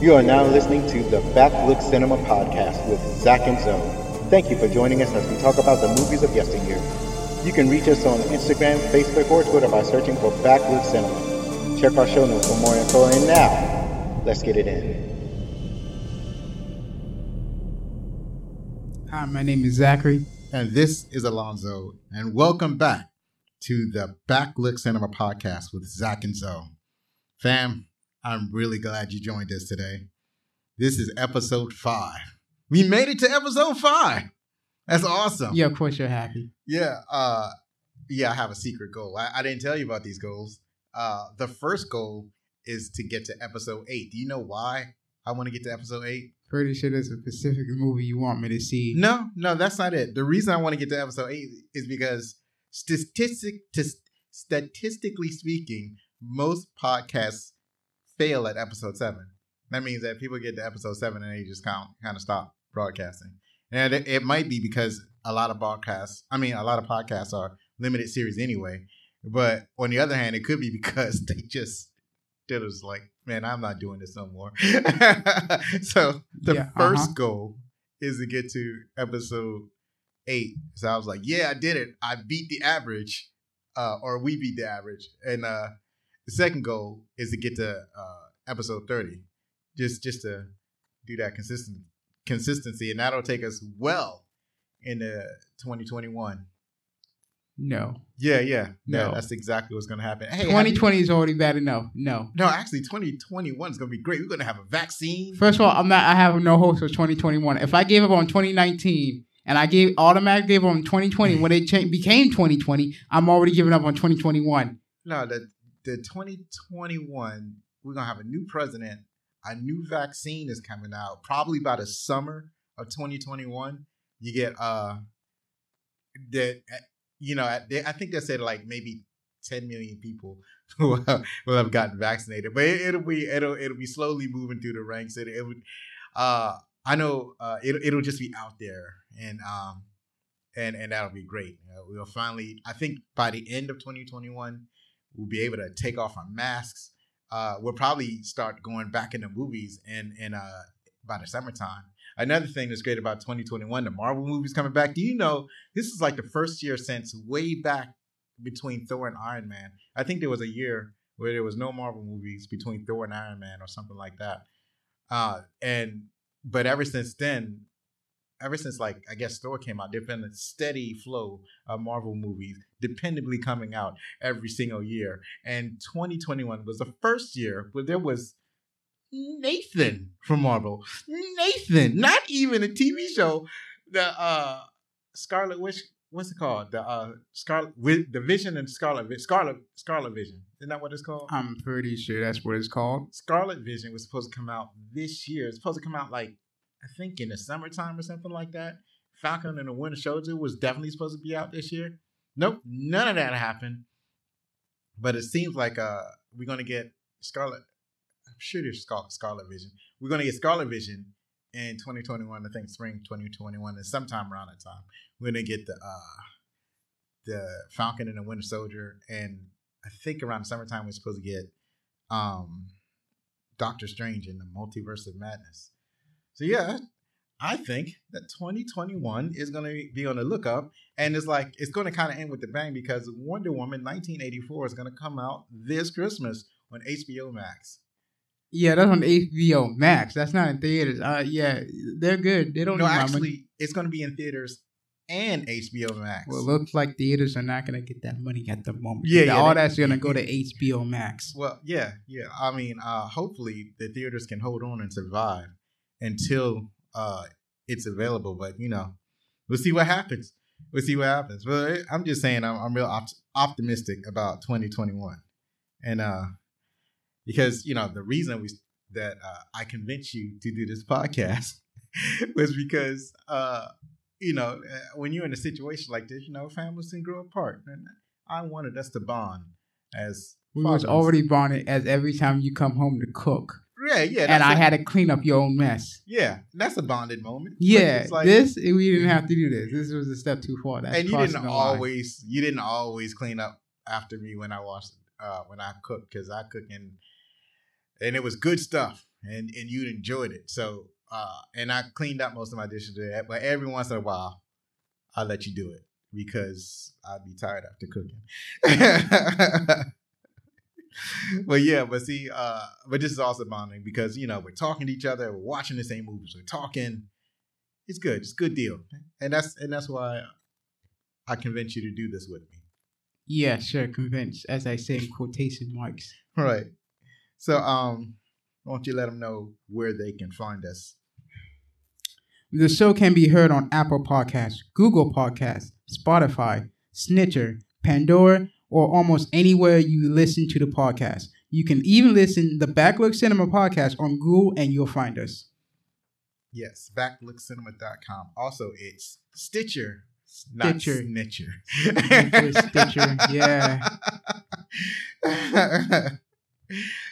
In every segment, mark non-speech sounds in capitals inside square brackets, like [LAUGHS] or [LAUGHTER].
You are now listening to the Backlook Cinema Podcast with Zach and Zo. Thank you for joining us as we talk about the movies of yesteryear. You can reach us on Instagram, Facebook, or Twitter by searching for Backlook Cinema. Check our show notes for more info. And now, let's get it in. Hi, my name is Zachary. And this is Alonzo. And welcome back to the Backlook Cinema Podcast with Zach and Zo. Fam, I'm really glad you joined us today. This is episode five. We made it to episode five. That's awesome. Yeah, of course you're happy. Yeah. Uh, yeah, I have a secret goal. I, I didn't tell you about these goals. Uh, the first goal is to get to episode eight. Do you know why I want to get to episode eight? Pretty sure there's a specific movie you want me to see. No, no, that's not it. The reason I want to get to episode eight is because statistic, to, statistically speaking, most podcasts fail at episode seven. That means that people get to episode seven and they just kind kind of stop broadcasting. And it, it might be because a lot of broadcasts, I mean, a lot of podcasts are limited series anyway. But on the other hand, it could be [LAUGHS] because they just did was like, man, I'm not doing this no more. [LAUGHS] so the Yeah, 1st uh-huh. goal is to get to episode eight. So I was like, yeah, I did it. I beat the average, uh, or we beat the average. And uh, the second goal is to get to uh, episode 30, just just to do that consistent consistency, and that'll take us well into 2021. No. Yeah, yeah, yeah. No. That's exactly what's gonna happen. Hey, have you- 2020 is already bad enough. No. no, actually, 2021 is gonna be great. We're gonna have a vaccine. First of all, I'm not. I have no hopes for 2021. If I gave up on 2019 and I gave automatic gave up on 2020 when it cha- became 2020, I'm already giving up on 2021. No, the the 2021, we're gonna have a new president. A new vaccine is coming out probably by the summer of 2021. You get uh that you know I, think they said like maybe 10 million people [LAUGHS] will have, will have gotten vaccinated, but it, it'll be it'll it'll be slowly moving through the ranks. It, it would uh I know uh it it'll just be out there and um and and that'll be great. Uh, we'll finally I think by the end of 2021 we'll be able to take off our masks. Uh, we'll probably start going back into movies in in uh, by the summertime. Another thing that's great about 2021, the Marvel movies coming back. Do you know this is like the first year since way back between Thor and Iron Man? I think there was a year where there was no Marvel movies between Thor and Iron Man or something like that. Uh, and but ever since then, ever since like I guess Thor came out, there's been a steady flow of Marvel movies dependably coming out every single year. And 2021 was the first year where there was Nathan from Marvel. Nathan, not even a TV show. The uh Scarlet Witch, what's it called? The uh Scarlet with the Vision and Scarlet Scarlet Scarlet Vision. Isn't that what it's called? I'm pretty sure that's what it's called. Scarlet Vision was supposed to come out this year. It's supposed to come out like I think in the summertime or something like that. Falcon and the Winter Soldier was definitely supposed to be out this year. Nope, none of that happened. But it seems like uh we're gonna get Scarlet. I'm sure there's Scarlet, Scarlet Vision. We're gonna get Scarlet Vision in 2021. I think spring 2021 and sometime around that time we're gonna get the uh the Falcon and the Winter Soldier, and I think around the summertime we're supposed to get um Doctor Strange in the Multiverse of Madness. So yeah, I think that 2021 is going to be on the lookup, and it's like it's going to kind of end with the bang because Wonder Woman 1984 is going to come out this Christmas on HBO Max. Yeah, that's on HBO Max. That's not in theaters. Uh, yeah, they're good. They don't No, need my money. actually, it's going to be in theaters and HBO Max. Well, it looks like theaters are not gonna get that money at the moment. Yeah, yeah, all they- that's gonna [LAUGHS] go to HBO Max. Well, yeah, yeah. I mean, uh, hopefully the theaters can hold on and survive until uh, it's available. But you know, we'll see what happens. We'll see what happens. But I'm just saying, I'm, I'm real opt- optimistic about 2021, and uh, because you know the reason we that uh, I convinced you to do this podcast [LAUGHS] was because uh, you know uh, when you're in a situation like this, you know, families can grow apart, and I wanted us to bond as We was already bonded as every time you come home to cook, Yeah, yeah. and I a- had to clean up your own mess. Yeah, that's a bonded moment. Yeah, like- this we didn't have to do this. This was a step too far. That's and you didn't line. always, you didn't always clean up after me when I washed, uh, when I cooked because I cook and and it was good stuff. and and you enjoyed it. So uh, and I cleaned up most of my dishes today, but every once in a while, I let you do it because I'd be tired after cooking. [LAUGHS] [LAUGHS] but yeah, but see, uh, but this is also bonding because you know we're talking to each other, we're watching the same movies, we're talking. It's good. It's a good deal, and that's and that's why I convinced you to do this with me. Yeah, sure, convinced, as I say in quotation marks. Right. So, um, why don't you let them know where they can find us? The show can be heard on Apple Podcasts, Google Podcasts, Spotify, Snitcher, Pandora, or almost anywhere you listen to the podcast. You can even listen the Backlook Cinema podcast on Google and you'll find us. Yes, backlookcinema.com. Also, it's Stitcher, not Stitcher. Snitcher. Stitcher, Stitcher, yeah. [LAUGHS]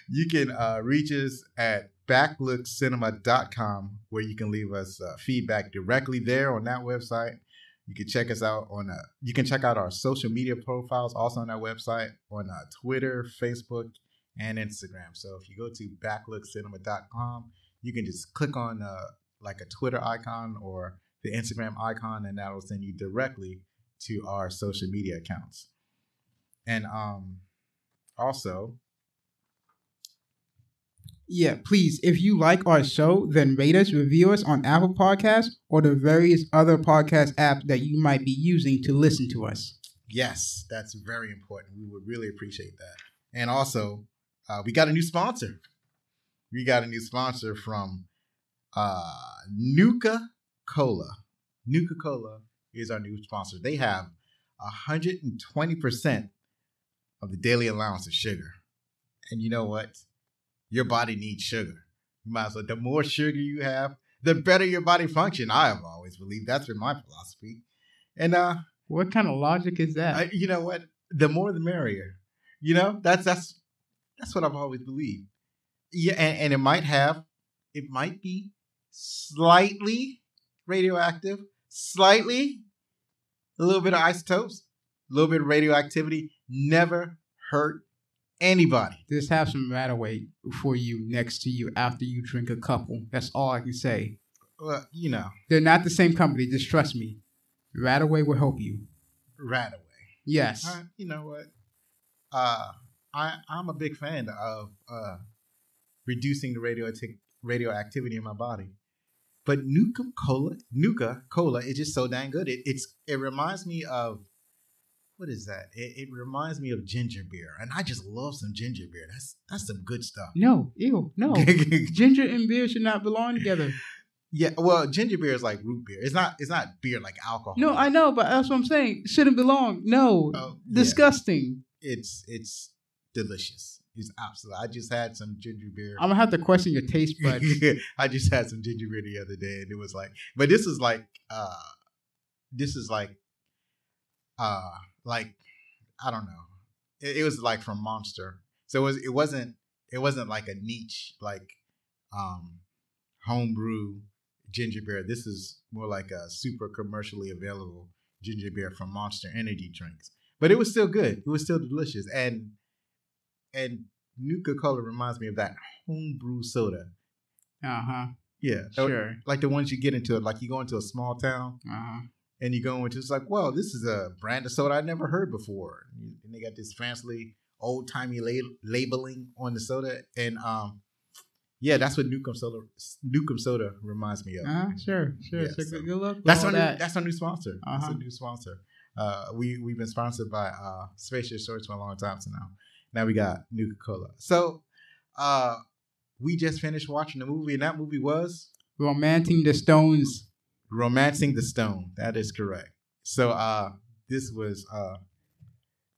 you can uh, reach us at backlookcinema.com where you can leave us uh, feedback directly there on that website. You can check us out on uh, you can check out our social media profiles also on our website on uh, Twitter, Facebook, and Instagram. So if you go to backlookcinema.com, you can just click on uh, like a Twitter icon or the Instagram icon, and that'll send you directly to our social media accounts. And um, also, Yeah, please, if you like our show, then rate us, review us on Apple Podcasts or the various other podcast apps that you might be using to listen to us. yes, that's very important. We would really appreciate that. And also, uh, we got a new sponsor. We got a new sponsor from uh, Nuka Cola. Nuka Cola is our new sponsor. They have 120% of the daily allowance of sugar. And you know what? Your body needs sugar. You might as well, the more sugar you have, the better your body function. I have always believed that's been my philosophy. And uh, What kind of logic is that? I, you know what? The more the merrier. You know, that's that's that's what I've always believed. Yeah, and, and it might have, it might be slightly radioactive, slightly, a little bit of isotopes, a little bit of radioactivity. Never hurt anybody. Just have some Radaway for you next to you after you drink a couple. That's all I can say. Well, you know, They're not the same company. Just trust me. Radaway will help you. right away. Yes. Uh, you know what? Uh, I I'm a big fan of uh, reducing the radioactive radioactivity in my body. But Nuka Cola, Nuka Cola is just so dang good. It it's it reminds me of what is that? It, it reminds me of ginger beer, and I just love some ginger beer. That's that's some good stuff. No, ew, no. [LAUGHS] Ginger and beer should not belong together. yeah, well, ginger beer is like root beer. It's not it's not beer like alcohol. No, I know, but that's what I'm saying. Shouldn't belong. No. Oh, yeah. Disgusting. it's it's delicious. It's absolutely. I just had some ginger beer. I'm gonna have to question your taste buds. [LAUGHS] I just had some ginger beer the other day, and it was like, but this is like, uh, this is like, uh, like, I don't know. It, it was like from Monster, so it was. It wasn't. It wasn't like a niche like, um, homebrew ginger beer. This is more like a super commercially available ginger beer from Monster Energy drinks, but it was still good. It was still delicious, and and Nuka Cola reminds me of that homebrew soda. Uh huh. Yeah, Sure. like the ones you get into, like you go into a small town Uh huh. And you go into, it's like, well, this is a brand of soda I never heard before, and they got this fancy old timey la- labeling on the soda, and um, yeah, that's what Nukem soda Nukem soda reminds me of. Uh. Sure. Sure. Yeah, so so good luck. That's our new, that. that's our new sponsor. That's Uh-huh. a new sponsor. Uh, we we've been sponsored by uh, Spacious Shorts for a long time so now. Now we got Nuka Cola. So, uh, we just finished watching the movie, and that movie was Romancing the Stones. Romancing the Stone. That is correct. So, uh, this was uh,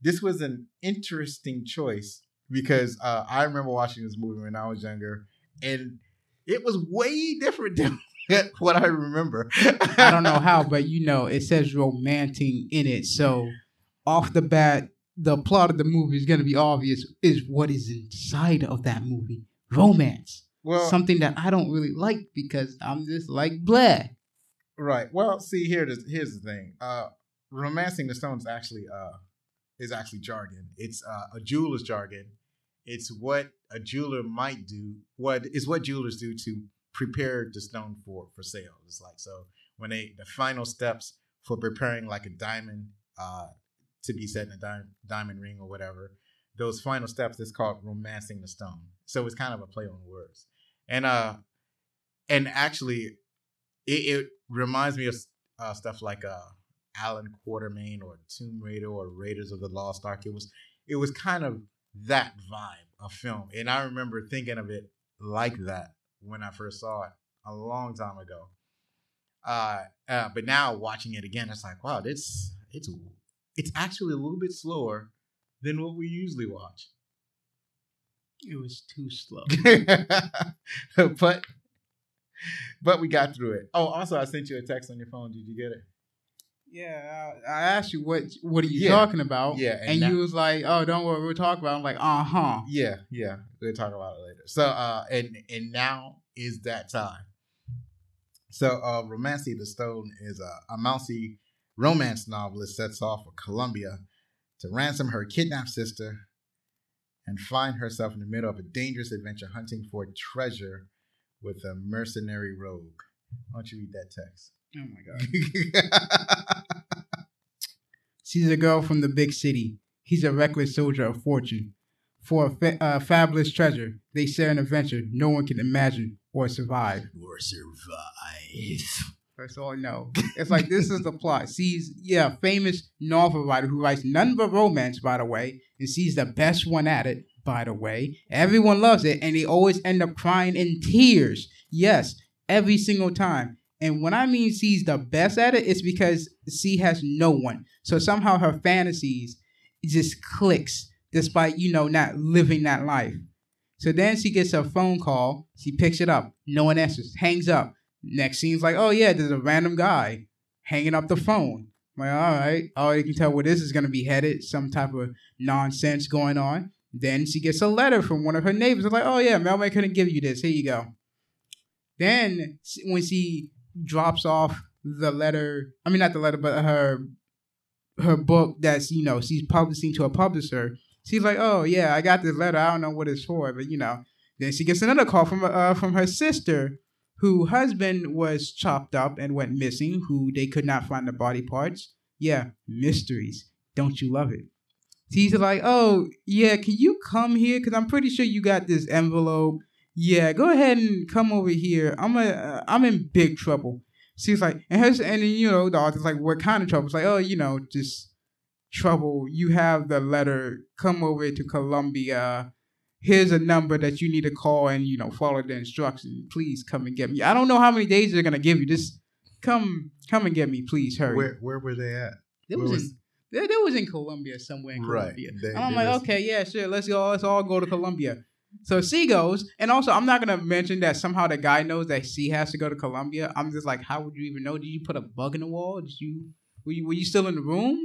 this was an interesting choice because uh, I remember watching this movie when I was younger, and it was way different than [LAUGHS] what I remember. I don't know how, [LAUGHS] but you know, it says romancing in it. So, off the bat, the plot of the movie is going to be obvious is what is inside of that movie romance. Well, Something that I don't really like because I'm just like, blah. Right. Well, see here. Here's the thing. Uh, romancing the stones actually uh is actually jargon. It's uh, a jeweler's jargon. it's what a jeweler might do. What is what jewelers do to prepare the stone for for sale. It's like so when they the final steps for preparing like a diamond uh, to be set in a di- diamond ring or whatever. Those final steps is called romancing the stone. So it's kind of a play on words, and uh, and actually, it, it reminds me of uh, stuff like uh, Allan Quatermain or Tomb Raider or Raiders of the Lost Ark. It was it was kind of that vibe of film, and I remember thinking of it like that when I first saw it a long time ago. Uh, uh, but now watching it again, it's like, wow, this it's it's actually a little bit slower than what we usually watch. It was too slow. [LAUGHS] but [LAUGHS] but we got through it. Oh, also, I sent you a text on your phone. Did you get it? Yeah, I, I asked you what what are you Yeah. talking about? Yeah, and and, now- you was like, "Oh, don't worry, we'll talk about." it. I'm like, "Uh huh." Yeah, yeah. We'll talk about it later. So uh and and now is that time. So uh Romancing the Stone is a, a mousy romance novelist sets off for Colombia to ransom her kidnapped sister and find herself in the middle of a dangerous adventure hunting for treasure with a mercenary rogue. Why don't you read that text? Oh my god. [LAUGHS] She's a girl from the big city. He's a reckless soldier of fortune. For a fa- uh, fabulous treasure, they share an adventure no one can imagine or survive. or survive. That's all I know. It's like this is the plot. She's yeah, famous novel writer who writes none but romance, by the way, and she's the best one at it, by the way. Everyone loves it, and they always end up crying in tears. Yes, every single time. And when I mean she's the best at it, it's because she has no one. So somehow her fantasies just clicks, despite you know not living that life. So then she gets a phone call. She picks it up. No one answers. Hangs up. Next scene's like, oh yeah, there's a random guy hanging up the phone. I'm like, all right, oh, you can tell where this is gonna be headed. Some type of nonsense going on. Then she gets a letter from one of her neighbors. It's like, oh yeah, Mailman couldn't give you this. Here you go. Then when she drops off the letter, I mean not the letter, but her her book that's you know she's publishing to a publisher. She's like, oh yeah, I got this letter. I don't know what it's for, but you know. Then she gets another call from uh, from her sister, who husband was chopped up and went missing. Who they could not find the body parts. Yeah, mysteries. Don't you love it? She's like, oh yeah, can you come here? Cause I'm pretty sure you got this envelope. Yeah, go ahead and come over here. I'm a, uh, I'm in big trouble. She's like, and her, and then, you know, the author's like, what kind of trouble? It's like, oh, you know, just trouble. You have the letter. Come over to Colombia. Here's a number that you need to call and you know follow the instructions. Please come and get me. I don't know how many days they're gonna give you. Just come, come and get me, please. Hurry. Where where were they at? It where was, was- there was in Colombia somewhere in Right. Colombia. They- and I'm like, was- okay, yeah, sure, let's go. Let's all go to Colombia. So C goes, and also I'm not gonna mention that somehow the guy knows that C has to go to Colombia. I'm just like, how would you even know? Did you put a bug in the wall? Did you were you, were you still in the room?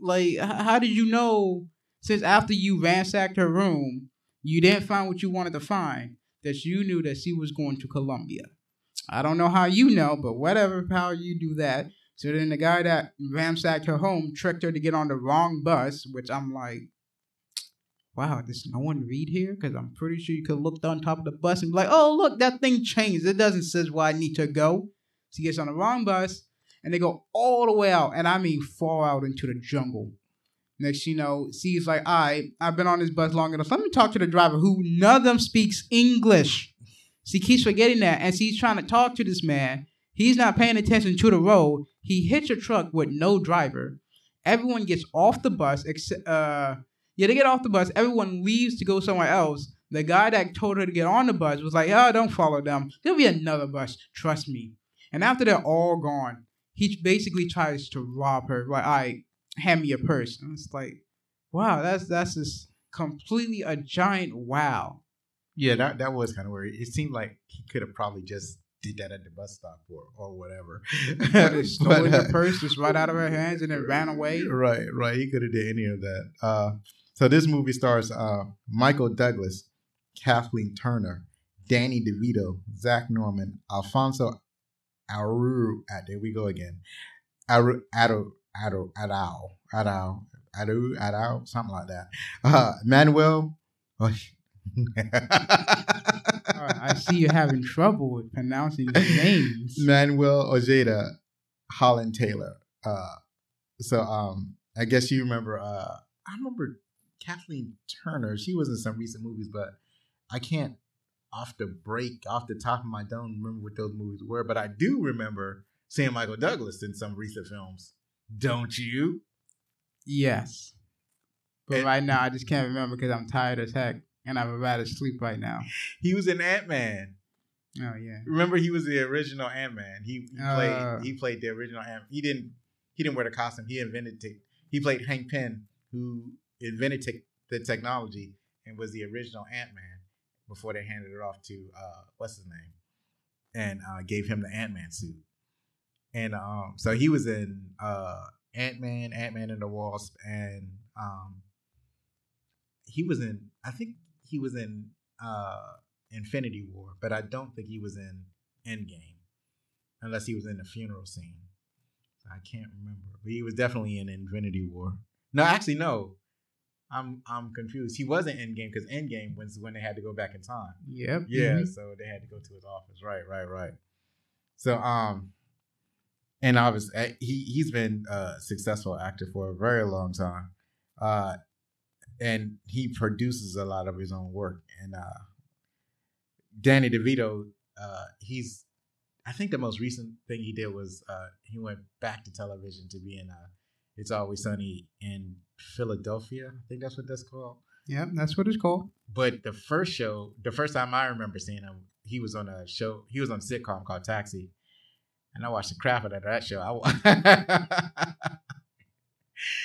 Like, how did you know? Since after you ransacked her room, you didn't find what you wanted to find. That you knew that she was going to Colombia. I don't know how you know, but whatever, how you do that. So then the guy that ransacked her home tricked her to get on the wrong bus, which I'm like, wow, does no one read here? Because I'm pretty sure you could look on top of the bus and be like, oh, look, that thing changed. It doesn't says where I need to go. She gets on the wrong bus, and they go all the way out, and I mean far out into the jungle. Next, you know, she's like, all right, I've been on this bus long enough. Let me talk to the driver who none of them speaks English. She keeps forgetting that, and she's trying to talk to this man. He's not paying attention to the road. He hits a truck with no driver. Everyone gets off the bus, except uh, yeah, they get off the bus. Everyone leaves to go somewhere else. The guy that told her to get on the bus was like, "Oh, don't follow them. There'll be another bus. Trust me." And after they're all gone, he basically tries to rob her. Like, "I hand me a purse." And it's like, wow, that's that's just completely a giant wow. Yeah, that that was kind of weird. It seemed like he could have probably just did that at the bus stop or or whatever. [LAUGHS] Stole [LAUGHS] But, uh, purse just right out of her hands and then ran away. Right, right. He could have did any of that. Uh, so this movie stars uh, Michael Douglas, Kathleen Turner, Danny DeVito, Zack Norman, Alfonso Aruru. Ah, there we go again. Aru, Ado, Ado, Adao, Adao, Adu, Adao, something like that. Uh, Manuel Oh, I see you're having [LAUGHS] trouble with pronouncing these names. Manuel Ojeda, Holland Taylor. Uh, so um, I guess you remember. Uh, I remember Kathleen Turner. She was in some recent movies, but I can't off the break, off the top of my dome, remember what those movies were. But I do remember seeing Michael Douglas in some recent films. Don't you? Yes. But And- right now, I just can't remember because I'm tired as heck and I'm about to sleep right now. He was in Ant Man. Oh, yeah. Remember, he was the original Ant Man. He, he Uh. played. He played the original Ant. He didn't. He didn't wear the costume. He invented. Te- he played Hank Pym, who invented te- the technology and was the original Ant Man before they handed it off to uh, what's his name, and uh, gave him the Ant Man suit. And um, so he was in uh, Ant Man, Ant Man and the Wasp, and um, he was in. I think he was in uh, Infinity War, but I don't think he was in Endgame, unless he was in the funeral scene. I can't remember, but he was definitely in Infinity War. No, actually, no. I'm I'm confused. He wasn't Endgame because Endgame was when they had to go back in time. Yep. Yeah, mhm. so they had to go to his office. Right, right, right. So um, and obviously uh, he he's been a successful actor for a very long time, uh, and he produces a lot of his own work. And uh, Danny DeVito, uh, he's I think the most recent thing he did was uh, he went back to television to be in uh, It's Always Sunny in Philadelphia. I think that's what that's called. Yeah, That's what it's called. But the first show, the first time I remember seeing him, he was on a show. He was on a sitcom called Taxi, and I watched the crap out of that show. I, [LAUGHS]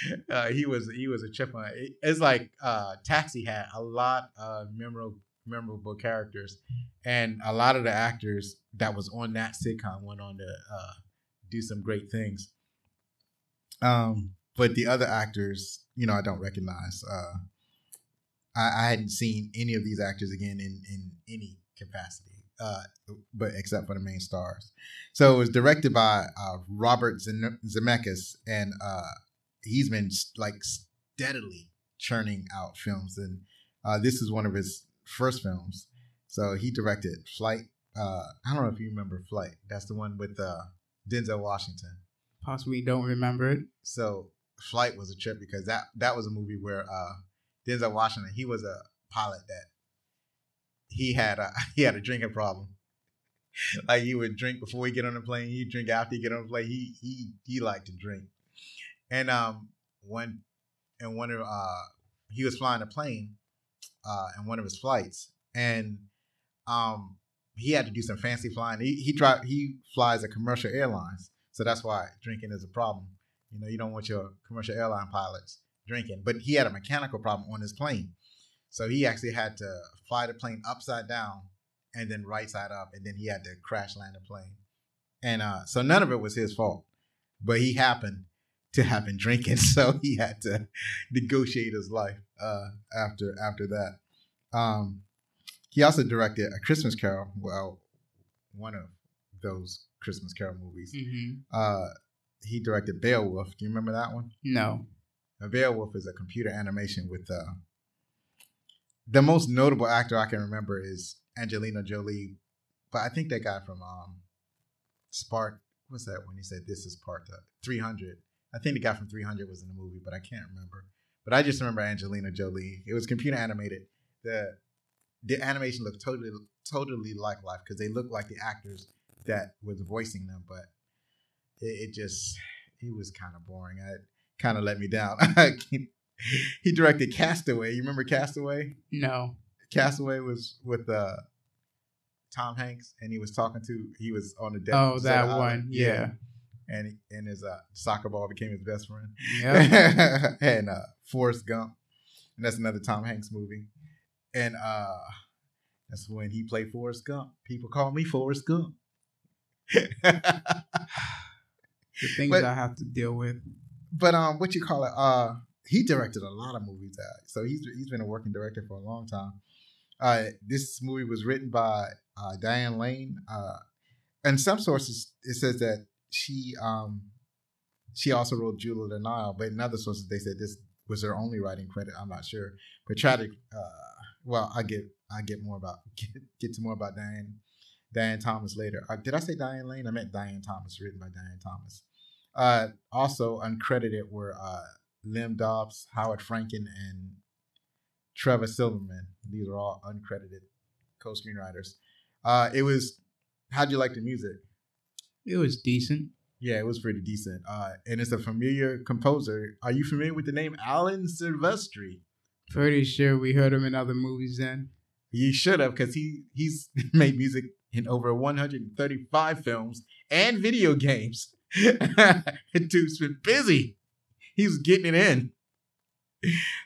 [LAUGHS] uh, he was he was a chip on. It's like uh, Taxi had a lot of memorable memorable characters, and a lot of the actors that was on that sitcom went on to uh, do some great things. Um, but the other actors, you know, I don't recognize. Uh, I, I hadn't seen any of these actors again in in any capacity, uh, but except for the main stars. So it was directed by uh, Robert Zem- Zemeckis, and uh, he's been like steadily churning out films, and uh, this is one of his first films. So he directed Flight. Uh, I don't know if you remember Flight. That's the one with uh, Denzel Washington. Possibly don't remember it. So Flight was a trip because that that was a movie where uh, Denzel Washington he was a pilot that he had a [LAUGHS] he had a drinking problem. like he would drink before he get on the plane, he drink after he get on the plane. He he he liked to drink. And um one and one of uh he was flying a plane uh in one of his flights and um he had to do some fancy flying. He he drive he flies a commercial airlines. So that's why drinking is a problem. You know, you don't want your commercial airline pilots drinking. But he had a mechanical problem on his plane. So he actually had to fly the plane upside down and then right side up, and then he had to crash land the plane. And uh, so none of it was his fault, but he happened to have been drinking, [LAUGHS] so he had to negotiate his life uh, after after that. Um, he also directed a Christmas Carol. Well, one of those Christmas Carol movies. Mm-hmm. Uh, he directed Beowulf. Do you remember that one? No. A Beowulf is a computer animation with uh, the most notable actor I can remember is Angelina Jolie, but I think that guy from um, Spark. What's that when he said this is part uh, 300? I think the guy from 300 was in the movie, but I can't remember. But I just remember Angelina Jolie. It was computer animated. The the animation looked totally totally like life because they looked like the actors that was voicing them, but it, it just it was kind of boring. It kind of let me down. [LAUGHS] he directed Castaway. You remember Castaway? No. Castaway was with uh, Tom Hanks, and he was talking to. He was on the deck. Oh, that one. Yeah. And he, and his uh, soccer ball became his best friend. Yep. [LAUGHS] and uh, Forrest Gump, and that's another Tom Hanks movie. And uh, that's when he played Forrest Gump. People call me Forrest Gump. the things But- I have to deal with. but um, what you call it? Uh, he directed a lot of movies. Uh, so he's he's been a working director for a long time. Uh, this movie was written by uh, Diane Lane. Uh, and some sources it says that she um she also wrote Jewel of the Nile, but in other sources they said this was her only writing credit. I'm not sure. But Chadwick uh, well, I get I get more about [LAUGHS] get, get to more about Diane Diane Thomas later. Uh, did I say Diane Lane? I meant Diane Thomas, written by Diane Thomas. Uh, also uncredited were uh, Lem Dobbs, Howard Franklin, and Treva Silverman. These are all uncredited co-screenwriters. Uh, it was. How'd you like the music? It was decent. Yeah, it was pretty decent. Uh, and it's a familiar composer. Are you familiar with the name Alan Silvestri? Pretty sure we heard him in other movies then. You should have, because he he's [LAUGHS] made music in over 135 films and video games. [LAUGHS] Dude's been busy. He's getting it in.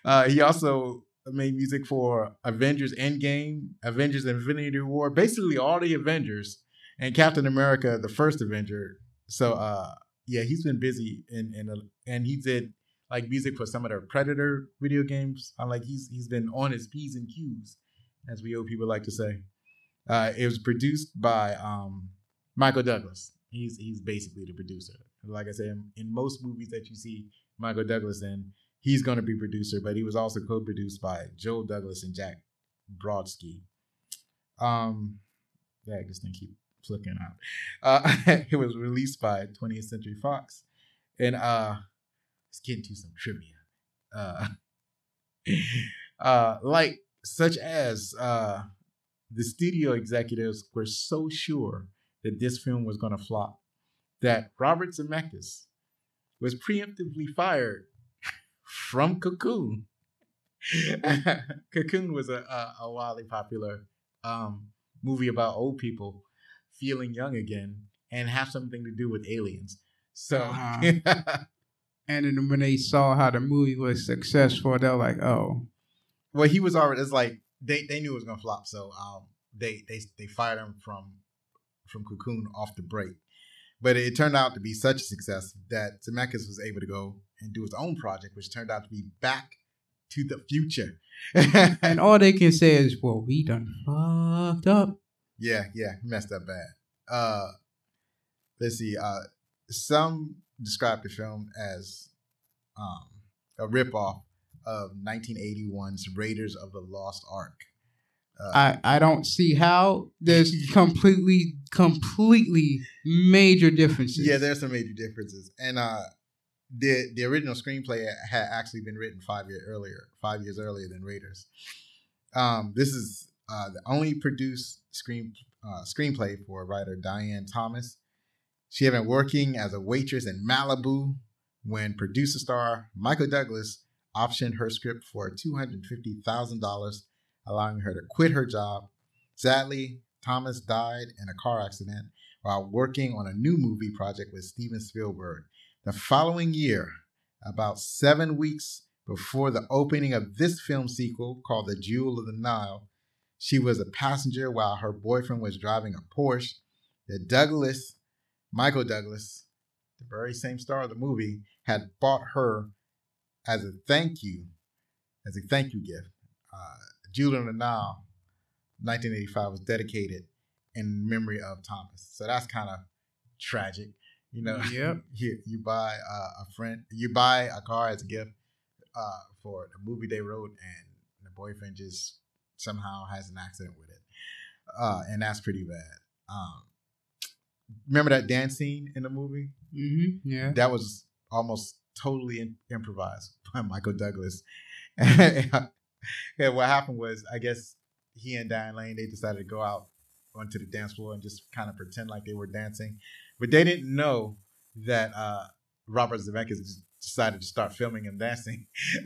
Uh, he also made music for Avengers Endgame, Avengers Infinity War, basically all the Avengers, and Captain America, the first Avenger. So uh, yeah, he's been busy and and and he did like music for some of the Predator video games. I'm like he's he's been on his p's and q's, as we old people like to say. Uh, it was produced by um, Michael Douglas. He's he's basically the producer. Like I said, in, in most movies that you see Michael Douglas in, he's going to be producer, but he was also co-produced by Joel Douglas and Jack Brodsky. Um, yeah, I just think keep out. Uh, [LAUGHS] it was released by 20th Century Fox, and uh, let's get into some trivia. Uh, [LAUGHS] uh, like such as uh, the studio executives were so sure that this film was going to flop that Robert Zemeckis was preemptively fired from Cocoon. [LAUGHS] Cocoon was a, a, a wildly popular um, movie about old people feeling young again and have something to do with aliens. So, uh-huh. [LAUGHS] and then when they saw how the movie was successful, they're like, "Oh." Well, he was already. It's like they, they knew it was gonna flop, so um, they they they fired him from from Cocoon off the break. But it turned out to be such a success that Zemeckis was able to go and do his own project, which turned out to be Back to the Future. and all they can say is, "Well, we done fucked up." Yeah, yeah, messed up bad. Uh, let's see. Uh, some describe the film as um, a ripoff of 1981's Raiders of the Lost Ark. Uh, I, I don't see how there's [LAUGHS] completely completely major differences. Yeah, there's some major differences, and uh, the the original screenplay had actually been written five years earlier, five years earlier than Raiders. Um, this is uh, the only produced screen uh, screenplay for writer Diane Thomas. She had been working as a waitress in Malibu when producer star Michael Douglas optioned her script for two hundred fifty thousand dollars allowing her to quit her job. Sadly, Thomas died in a car accident while working on a new movie project with Steven Spielberg. The following year, about seven weeks before the opening of this film sequel called The Jewel of the Nile, she was a passenger while her boyfriend was driving a Porsche that Douglas, Michael Douglas, the very same star of the movie, had bought her as a thank you, as a thank you gift. Uh, of the 1985, was dedicated in memory of Thomas. So that's kind of tragic. You know, yep. [LAUGHS] you, you buy uh, a friend, you buy a car as a gift uh, for the movie they wrote, and the boyfriend just somehow has an accident with it. Uh, and that's pretty bad. Um, remember that dance scene in the movie? Mm-hmm. Yeah. That was almost totally in- improvised [LAUGHS] by Michael Douglas. [LAUGHS] yeah, what happened was, I guess he and Diane Lane they decided to go out onto the dance floor and just kind of pretend like they were dancing, but they didn't know that uh, Robert Zemeckis decided to start filming him dancing. [LAUGHS]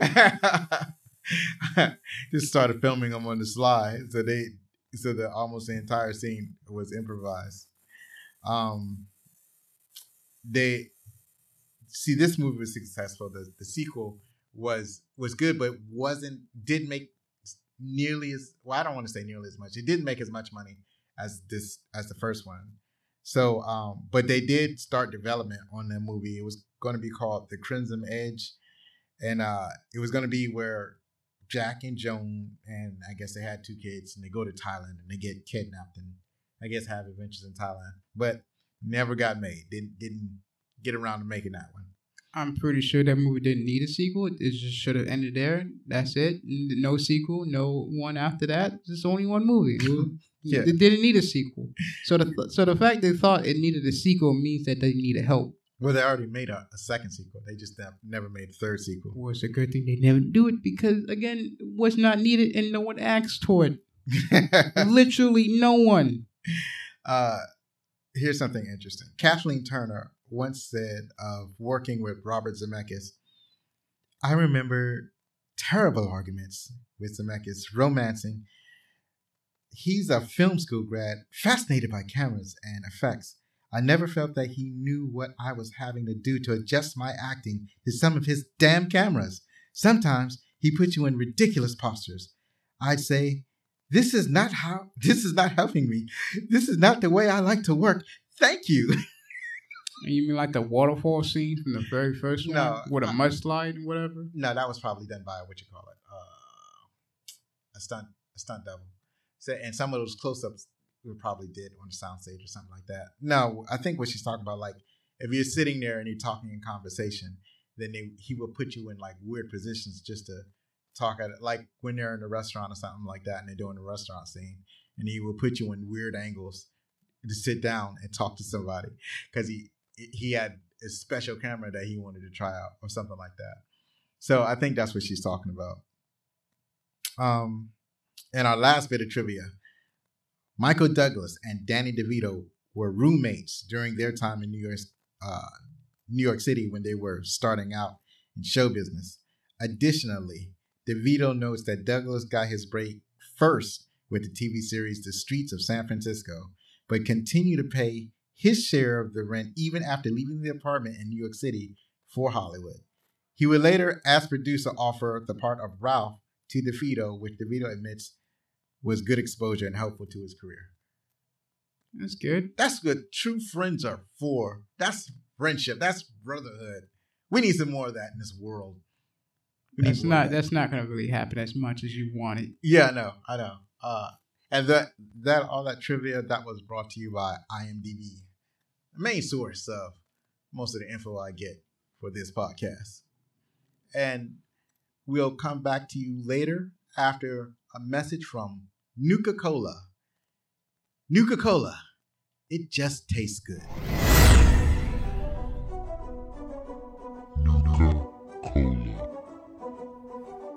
just started filming them on the slide, so they so the almost the entire scene was improvised. Um, they see this movie was successful. The the sequel was was good, but wasn't didn't make nearly as well. I don't want to say nearly as much. It didn't make as much money as this as the first one. So, um, but they did start development on the movie. It was going to be called The Crimson Edge, and uh, it was going to be where Jack and Joan, and I guess they had two kids, and they go to Thailand and they get kidnapped and I guess have adventures in Thailand, but never got made. Didn't didn't get around to making that one. I'm pretty sure that movie didn't need a sequel. It just should have ended there. That's it. No sequel. No one after that. Just only one movie. [LAUGHS] Yeah. It didn't need a sequel. So the so the fact they thought it needed a sequel means that they needed help. Well, they already made a, a second sequel. They just ne- never made a third sequel. Well, it's a good thing they never do it because again, it was not needed and no one asked for it. Literally no one. uh, here's something interesting. Kathleen Turner once said of working with Robert Zemeckis, I remember terrible arguments with Zemeckis, romancing. He's a film school grad, fascinated by cameras and effects. I never felt that he knew what I was having to do to adjust my acting to some of his damn cameras. Sometimes he put you in ridiculous postures. I'd say, this is not how [LAUGHS] this is not helping me. This is not the way I like to work. Thank you. You mean like the waterfall scene from the very first one No, with a I- mudslide and whatever? No, that was probably done by what you call it, uh, a stunt, a stunt double. So, and some of those close-ups we probably did on the soundstage or something like that. No, I think what she's talking about, like if you're sitting there and you're talking in conversation, then they, he will put you in like weird positions just to talk at it, like when they're in a restaurant or something like that, and they're doing a restaurant scene, and he will put you in weird angles to sit down and talk to somebody because he he had a special camera that he wanted to try out or something like that. So I think that's what she's talking about. Um, and our last bit of trivia: Michael Douglas and Danny DeVito were roommates during their time in New York, uh, New York City when they were starting out in show business. Additionally, DeVito notes that Douglas got his break first with the TV series The Streets of San Francisco, but continued to pay his share of the rent even after leaving the apartment in New York City for Hollywood. He would later ask producer to offer the part of Ralph to DeVito, which DeVito admits was good exposure and helpful to his career. That's good. That's what true friends are for. That's friendship. That's brotherhood. We need some more of that in this world. We That's not that. that's not gonna really happen as much as you want it. Yeah, no, I know. Uh, and that that all that trivia that was brought to you by IMDb, the main source of most of the info I get for this podcast. And we'll come back to you later after a message from Nuka Cola. Nuka Cola, it just tastes good. Nuka Cola.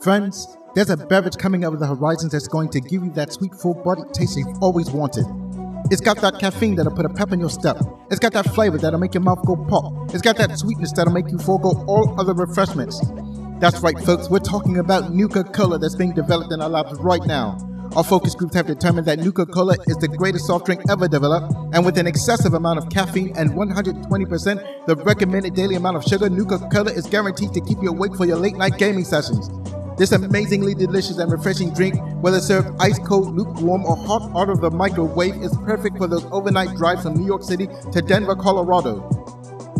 Friends, there's a beverage coming of the horizons that's going to give you that sweet, full bodied taste you've always wanted. It's got that caffeine that'll put a pep in your step. It's got that flavor that'll make your mouth go pop. It's got that sweetness that'll make you forego all other refreshments. That's right, folks. We're talking about Nuka Cola that's being developed in our labs right now. Our focus groups have determined that Nuka Cola is the greatest soft drink ever developed, and with an excessive amount of caffeine and 120% the recommended daily amount of sugar, Nuka Cola is guaranteed to keep you awake for your late night gaming sessions. This amazingly delicious and refreshing drink, whether served ice cold, lukewarm, or hot out of the microwave, is perfect for those overnight drives from New York City to Denver, Colorado.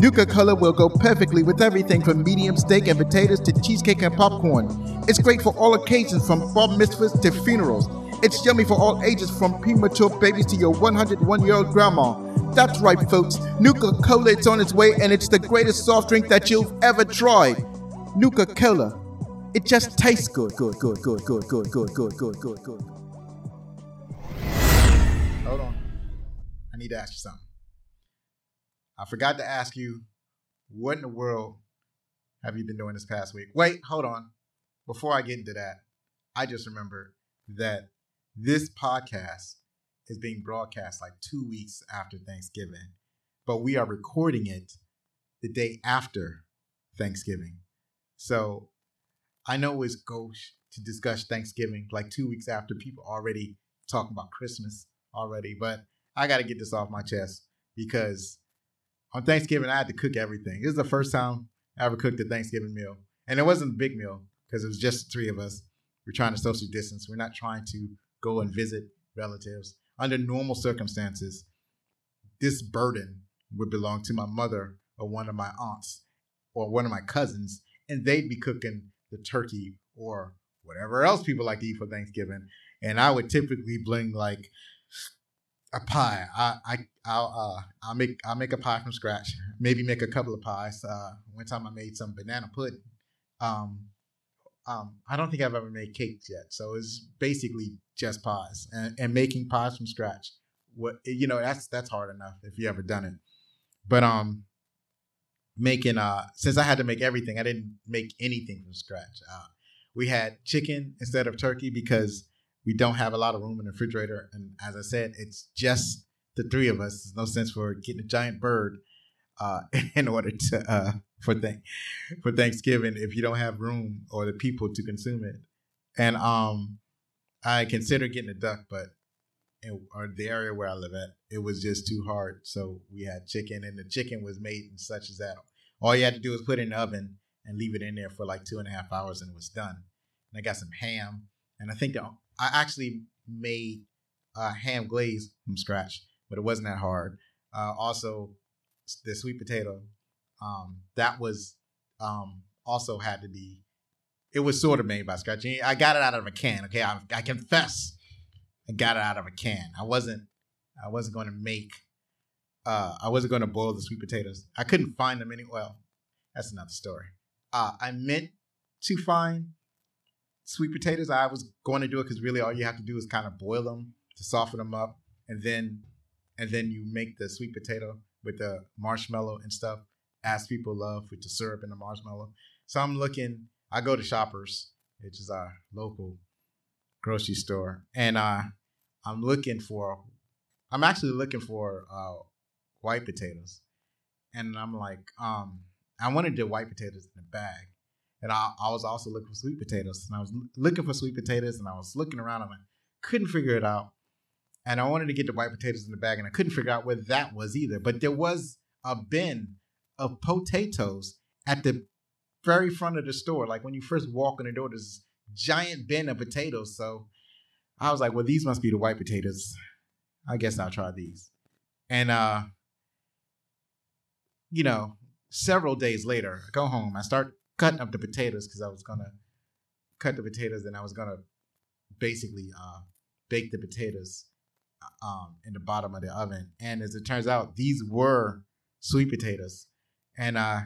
Nuka Cola will go perfectly with everything from medium steak and potatoes to cheesecake and popcorn. It's great for all occasions from bar mitzvahs to funerals. It's yummy for all ages from premature babies to your 101 year old grandma. That's right, folks. Nuka Cola is on its way and it's the greatest soft drink that you've ever tried. Nuka Cola. It just tastes good. Good, good, good, good, good, good, good, good, good, good. Hold on. I need to ask you something. I forgot to ask you, what in the world have you been doing this past week? Wait, hold on. Before I get into that, I just remembered that this podcast is being broadcast like two weeks after Thanksgiving, but we are recording it the day after Thanksgiving. So I know it's gauche to discuss Thanksgiving like two weeks after people already talking about Christmas already, but I got to get this off my chest because on Thanksgiving I had to cook everything. This is the first time I ever cooked a Thanksgiving meal, and it wasn't a big meal because it was just three of us. We're trying to social distance. We're not trying to go and visit relatives. Under normal circumstances, this burden would belong to my mother or one of my aunts or one of my cousins, and they'd be cooking the turkey or whatever else people like to eat for Thanksgiving. And I would typically bring like a pie. I I I'll uh I'll make I'll make a pie from scratch. Maybe make a couple of pies. Uh, one time I made some banana pudding. Um, um, I don't think I've ever made cakes yet. So it's basically just pies and, and making pies from scratch. What you know that's that's hard enough if you ever done it. But um, making uh since I had to make everything, I didn't make anything from scratch. Uh, we had chicken instead of turkey because we don't have a lot of room in the refrigerator. And as I said, it's just the three of us. There's no sense for getting a giant bird uh, [LAUGHS] in order to uh, for th- for Thanksgiving if you don't have room or the people to consume it. And um, I considered getting a duck, but in or the area where I live at, it was just too hard. So we had chicken, and the chicken was made in such as that all you had to do was put it in the oven and leave it in there for like two and a half hours, and it was done. And I got some ham, and I think that I actually made uh, ham glaze from scratch, but it wasn't that hard. Uh, also, the sweet potato, um, that was um, also had to be. It was sort of made by scratch. I got it out of a can. Okay, I, I confess, I got it out of a can. I wasn't. I wasn't going to make. Uh, I wasn't going to boil the sweet potatoes. I couldn't find them any. Well, that's another story. Uh, I meant to find sweet potatoes. I was going to do it because really all you have to do is kind of boil them to soften them up, and then and then you make the sweet potato with the marshmallow and stuff, as people love with the syrup and the marshmallow. So I'm looking. I go to Shoppers, which is our local grocery store, and uh, I'm looking for. I'm actually looking for uh, white potatoes, and I'm like, um, I wanted the white potatoes in a bag, and I, I was also looking for sweet potatoes. And I was looking for sweet potatoes and I was looking around and I couldn't figure it out. And I wanted to get the white potatoes in the bag and I couldn't figure out where that was either. But there was a bin of potatoes at the very front of the store. Like when you first walk in the door, there's this giant bin of potatoes. So I was like, well, these must be the white potatoes. I guess I'll try these. And uh, you know, several days later, I go home, I start cutting up the potatoes because I was gonna cut the potatoes and I was gonna basically uh, bake the potatoes uh, um, in the bottom of the oven. And as it turns out, these were sweet potatoes, and uh,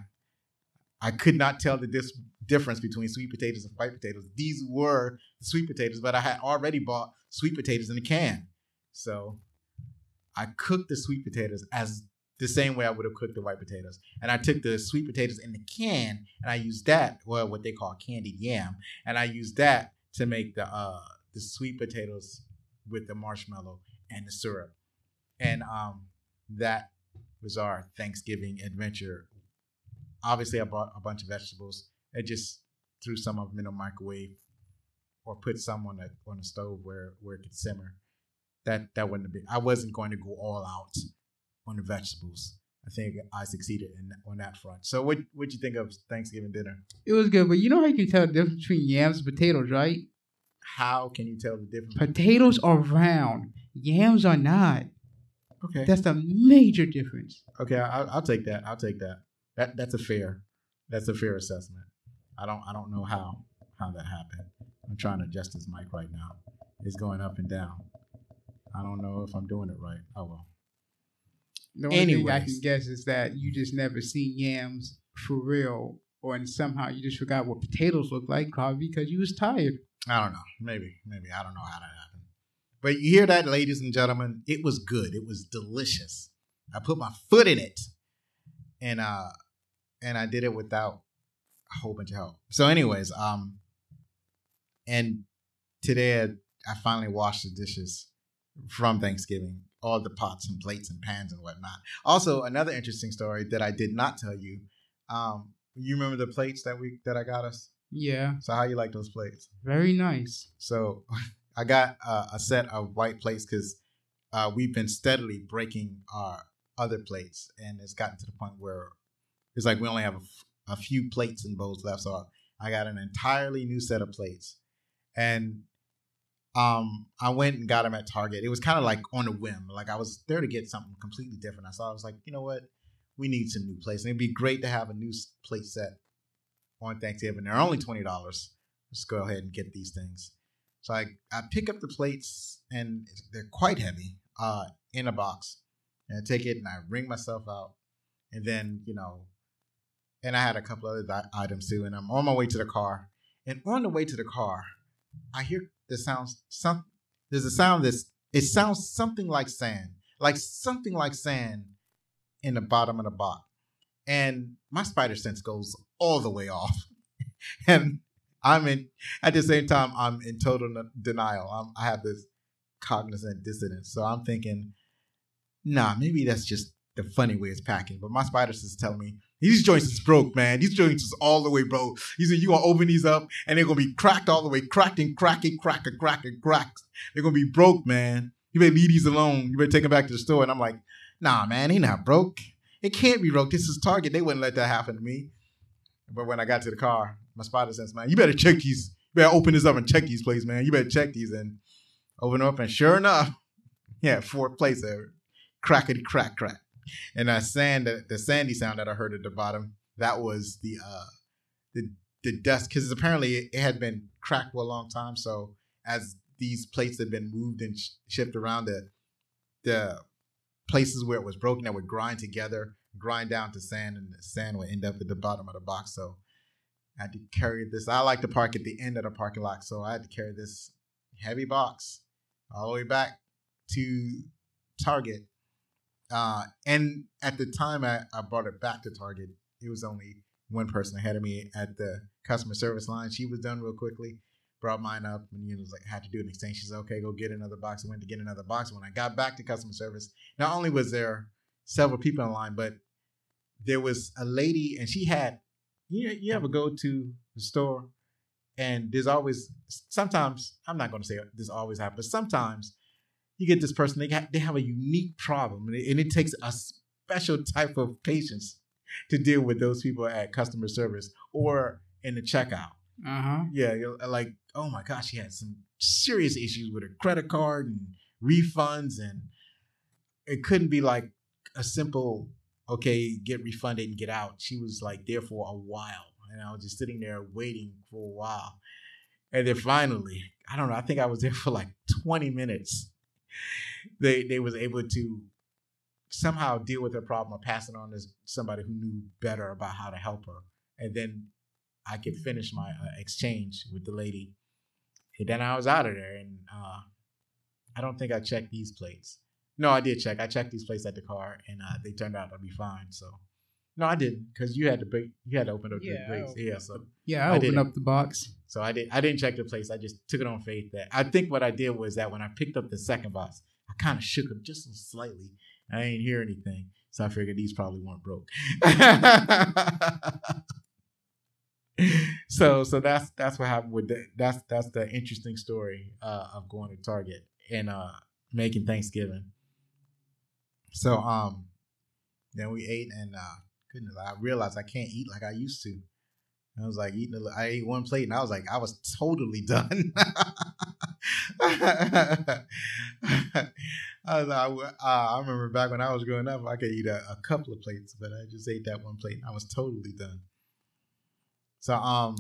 I could not tell the dis- difference between sweet potatoes and white potatoes. These were sweet potatoes, but I had already bought sweet potatoes in a can, so I cooked the sweet potatoes as the same way I would have cooked the white potatoes. And I took the sweet potatoes in the can and I used that, well, what they call candied yam, and I used that to make the uh the sweet potatoes with the marshmallow and the syrup. And um that was our Thanksgiving adventure. Obviously I bought a bunch of vegetables. I just threw some of them in the microwave or put some on the on the stove where where it could simmer. That that wouldn't have been I wasn't going to go all out on the vegetables. I think I succeeded in on that front. So what what you think of Thanksgiving dinner? It was good, but you know how you can tell the difference between yams and potatoes, right? How can you tell the difference? Potatoes are round, yams are not. Okay. That's the major difference. Okay, I'll, I'll take that. I'll take that. That that's a fair that's a fair assessment. I don't I don't know how how that happened. I'm trying to adjust this mic right now. It's going up and down. I don't know if I'm doing it right. Oh well. The only thing I can guess is that you just never seen yams for real, or and somehow you just forgot what potatoes look like, probably because you was tired. I don't know. Maybe, maybe I don't know how that happened. But you hear that, ladies and gentlemen? It was good. It was delicious. I put my foot in it, and uh, and I did it without a whole bunch of help. So, anyways, um, and today I, I finally washed the dishes from Thanksgiving, all the pots and plates and pans and whatnot. Also, another interesting story that I did not tell you. Um, you remember the plates that we that I got us? Yeah, So, how you like those plates? very nice. So [LAUGHS] I got uh, a set of white plates because uh, we've been steadily breaking our other plates, and it's gotten to the point where it's like we only have a, f- a few plates and bowls left. So I got an entirely new set of plates, and um, I went and got them at Target. It was kind of like on a whim. Like I was there to get something completely different. I saw I was like, you know what, we need some new plates, and it'd be great to have a new plate set on Thanksgiving. They're only twenty dollars. Let's go ahead and get these things. So I, I pick up the plates and they're quite heavy. uh, in a box, and I take it and I wring myself out, and then you know, and I had a couple other items too, and I'm on my way to the car, and on the way to the car, I hear the sounds some there's a sound that's it sounds something like sand, like something like sand in the bottom of the box, and my spider sense goes all the way off, [LAUGHS] and I'm in at the same time I'm in total denial. I'm, I have this cognizant dissonance, so I'm thinking, nah, maybe that's just the funny way it's packing. But my spider sense is telling me these joints is broke, man. These joints is all the way broke. He said you gonna open these up and they're gonna be cracked all the way, cracked and cracking, crack and crack and cracked. They're gonna be broke, man. You better leave these alone. You better take them back to the store. And I'm like, nah, man, he not broke. It can't be broke. This is Target. They wouldn't let that happen to me. But when I got to the car, my spider sense, man, you better check these. You better open this up and check these plates, man. You better check these and open up. And sure enough, [LAUGHS] yeah, four plates there, crackety crack crack. And that sand, the, the sandy sound that I heard at the bottom, that was the uh the the dust because apparently it, had been cracked for a long time. So as these plates had been moved and sh- shifted around, the the places where it was broken that would grind together, grind down to sand, and the sand would end up at the bottom of the box. So I had to carry this. I like to park at the end of the parking lot, so I had to carry this heavy box all the way back to Target. Uh, and at the time I, I brought it back to Target, it was only one person ahead of me at the customer service line. She was done real quickly, brought mine up, and you know, was like, had to do an exchange. She's okay, go get another box. I went to get another box. When I got back to customer service, not only was there several people in line, but there was a lady, and she had, you, you ever go to the store and there's always, sometimes, I'm not going to say this always happens, but sometimes you get this person, they, got, they have a unique problem, and it, and it takes a special type of patience to deal with those people at customer service or in the checkout. Uh huh. Yeah, like, oh my gosh, she had some serious issues with her credit card and refunds, and it couldn't be like a simple, okay, get refunded and get out. She was like there for a while, and I was just sitting there waiting for a while, and then finally, I don't know, I think I was there for like 20 minutes. [LAUGHS] They they was able to somehow deal with her problem or pass it on to somebody who knew better about how to help her, and then I could finish my uh, exchange with the lady. And then I was out of there, and uh, I don't think I checked these plates. No, I did check. I checked these plates at the car, and uh, they turned out to be fine. So, no, I didn't, because you had to break, you had to open up Yeah, the place. opened Yeah, so Yeah, I, I opened up the box. so I did. I didn't check the place. I just took it on faith that I think what I did was that when I picked up the second box, I kind of shook them just slightly. I didn't hear anything, so I figured these probably weren't broke. [LAUGHS] so so that's that's what happened with the, that's that's the interesting story uh, of going to Target and uh, making Thanksgiving. So um, then we ate and uh, goodness, I realized I can't eat like I used to. I was like eating. I ate one plate and I was like, I was totally [LAUGHS] done. I, was, I, uh, I remember back when I was growing up, I could eat a, a couple of plates, but I just ate that one plate and I was totally done. So um,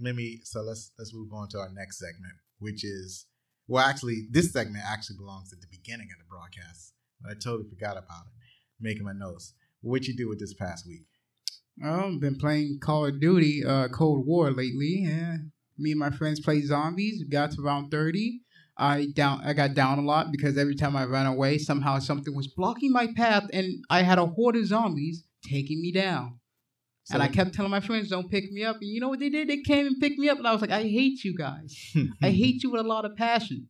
let me. So let's let's move on to our next segment, which is well, actually, this segment actually belongs at the beginning of the broadcast, but I totally forgot about it. Making my notes. What you do with this past week? I've been playing Call of Duty, uh, Cold War lately. Yeah, me and my friends played zombies. We got to round thirty. I down. I got down a lot because every time I ran away, somehow something was blocking my path, and I had a horde of zombies taking me down. So and I kept telling my friends, "Don't pick me up." And you know what they did? They came and picked me up, and I was like, "I hate you guys. I [LAUGHS] hate you with a lot of passion."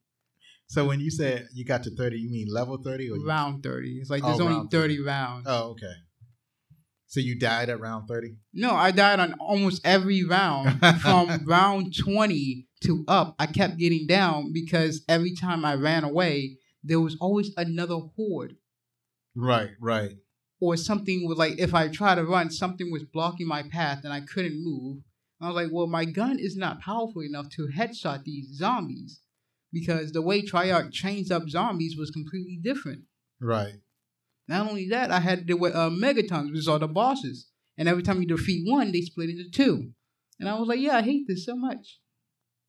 So when you said you got to thirty, you mean level thirty or Round thirty. It's like Oh, there's only round thirty rounds. Oh, okay. So you died at round thirty. No, I died on almost every round from [LAUGHS] round 20 to up. I kept getting down because every time I ran away, there was always another horde Right, right. or something was like if I tried to run, something was blocking my path and I couldn't move. I was like, well, my gun is not powerful enough to headshot these zombies because the way Treyarch trains up zombies was completely different. Right. Not only that, I had the uh, megatons, which are the bosses. And every time you defeat one, they split into two. And I was like, yeah, I hate this so much.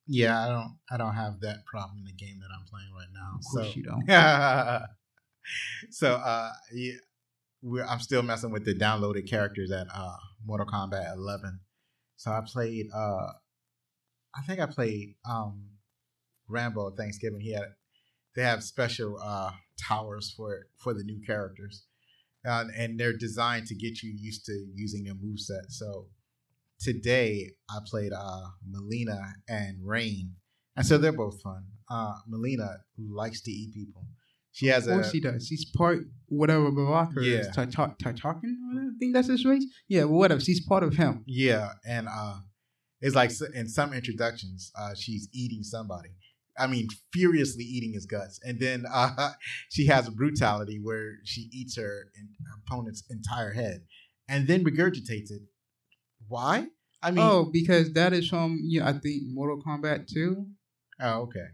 Yeah, I don't I don't have that problem in the game that I'm playing right now. Of course so, you don't. [LAUGHS] so uh yeah, we're, I'm still messing with the downloaded characters at uh Mortal Kombat 11. So I played uh I think I played um Rambo at Thanksgiving. He had they have special uh towers for for the new characters. Uh, and they're designed to get you used to using their moveset. So today I played uh Mileena and Rain. And so they're both fun. Uh Mileena likes to eat people. She has Of course a he does. He's part whatever Baraka is. Yeah. Tartar- Tartakan? I think that's his race. Yeah, well, whatever. She's part of him. yeah, and uh it's like in some introductions, uh she's eating somebody. I mean, furiously eating his guts. And then uh [LAUGHS] she has a brutality where she eats her, her opponent's entire head and then regurgitates it. Why? I mean, oh, because that is from yeah, I think Mortal Kombat 2, oh okay.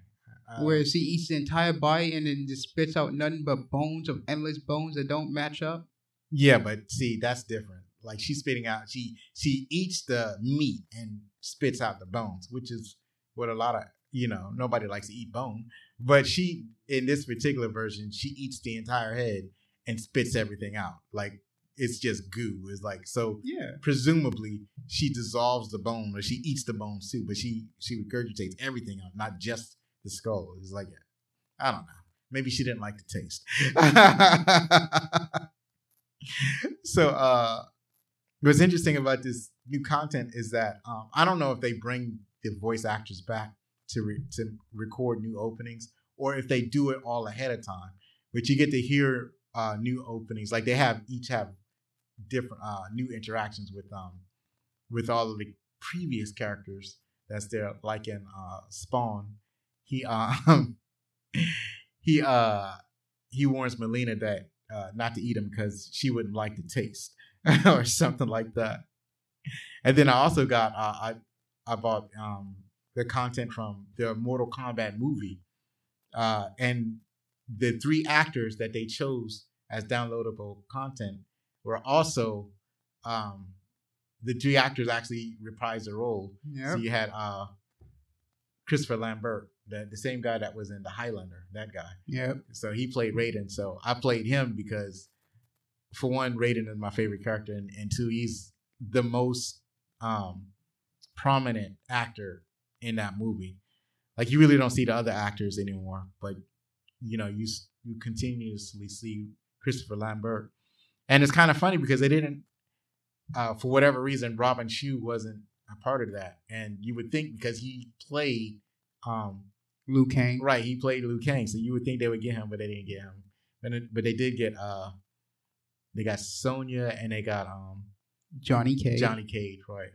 Uh, where she eats the entire body and then just spits out nothing but bones of endless bones that don't match up. Yeah, but see, that's different. Like she's spitting out, she she eats the meat and spits out the bones, which is what a lot of you know nobody likes to eat bone. But she, in this particular version, she eats the entire head and spits everything out. Like it's just goo. It's like so. Yeah. Presumably, she dissolves the bone, or she eats the bones too. But she she regurgitates everything out, not just the skull. It's like I don't know. Maybe she didn't like the taste. [LAUGHS] so uh what's interesting about this new content is that um, I don't know if they bring the voice actors back to re- to record new openings or if they do it all ahead of time. But you get to hear uh, new openings, like they have each have different uh, new interactions with um with all of the previous characters that's there, like in uh, Spawn. He [LAUGHS] um he uh he warns Mileena that uh, not to eat him because she wouldn't like the taste [LAUGHS] or something like that. And then I also got uh, I I bought um, the content from the Mortal Kombat movie, uh, and the three actors that they chose as downloadable content were also um, the three actors actually reprised the role. Yeah. So you had uh, Christopher Lambert, the, the same guy that was in The Highlander, that guy. Yep. So he played Raiden. So I played him because, for one, Raiden is my favorite character, and, and two, he's the most um, prominent actor in that movie. Like you really don't see the other actors anymore, but you know you you continuously see Christopher Lambert, and it's kind of funny because they didn't, uh, for whatever reason, Robin Shou wasn't a part of that, and you would think because he played. Um, Liu Kang. Right, he played Liu Kang, so you would think they would get him, but they didn't get him. And it, but they did get uh, they got Sonya and they got um Johnny Cage. Johnny Cage, right?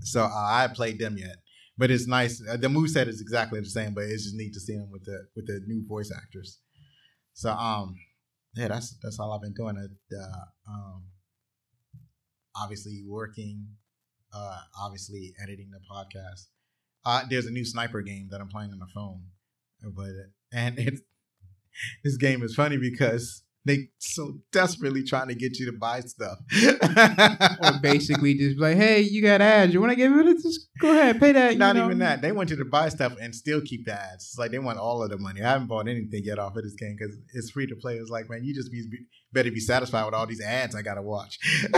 So uh, I played them yet, but it's nice. Uh, the moveset is exactly the same, but it's just neat to see them with the with the new voice actors. So um, yeah, that's that's all I've been doing. Uh, um, obviously working, uh, obviously editing the podcast. Uh, there's a new sniper game that I'm playing on the phone, but and [LAUGHS] it's this game is funny because they so desperately trying to get you to buy stuff. [LAUGHS] Or basically just like, hey, you got ads. You want to rid of this? Go ahead, pay that. you Not know. even that. They want you to buy stuff and still keep the ads. It's like they want all of the money. I haven't bought anything yet off of this game because it's free to play. It's like, man, you just be, better be satisfied with all these ads I gotta watch. [LAUGHS]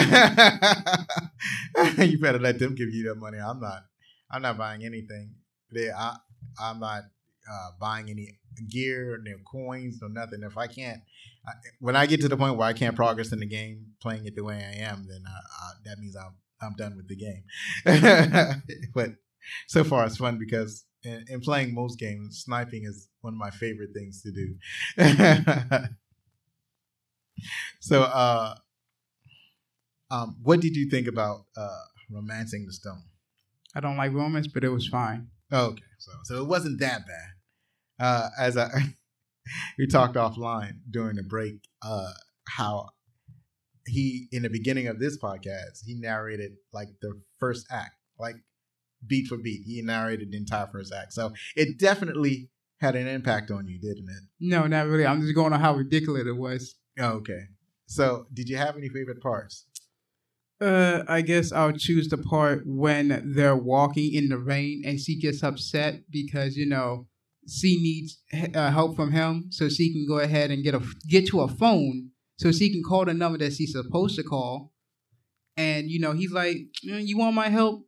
you better let them give you that money. I'm not. I'm not buying anything. They, I, I'm not uh, buying any gear, no coins, no nothing. If I can't, I, when I get to the point where I can't progress in the game, playing it the way I am, then I, I, that means I'm I'm done with the game. [LAUGHS] but so far it's fun because in, in playing most games, sniping is one of my favorite things to do. [LAUGHS] so, uh, um, what did you think about uh, romancing the stone? I don't like romance, but it was fine. Okay, so so it wasn't that bad. Uh, as I [LAUGHS] we talked offline during the break, uh, how he in the beginning of this podcast he narrated like the first act, like beat for beat. He narrated the entire first act, so it definitely had an impact on you, didn't it? No, not really. I'm just going on how ridiculous it was. Oh, okay. So, did you have any favorite parts? Uh, I guess I'll choose the part when they're walking in the rain and she gets upset because you know she needs uh, help from him, so she can go ahead and get a get to a phone so she can call the number that she's supposed to call. And you know he's like, "Mm, "You want my help?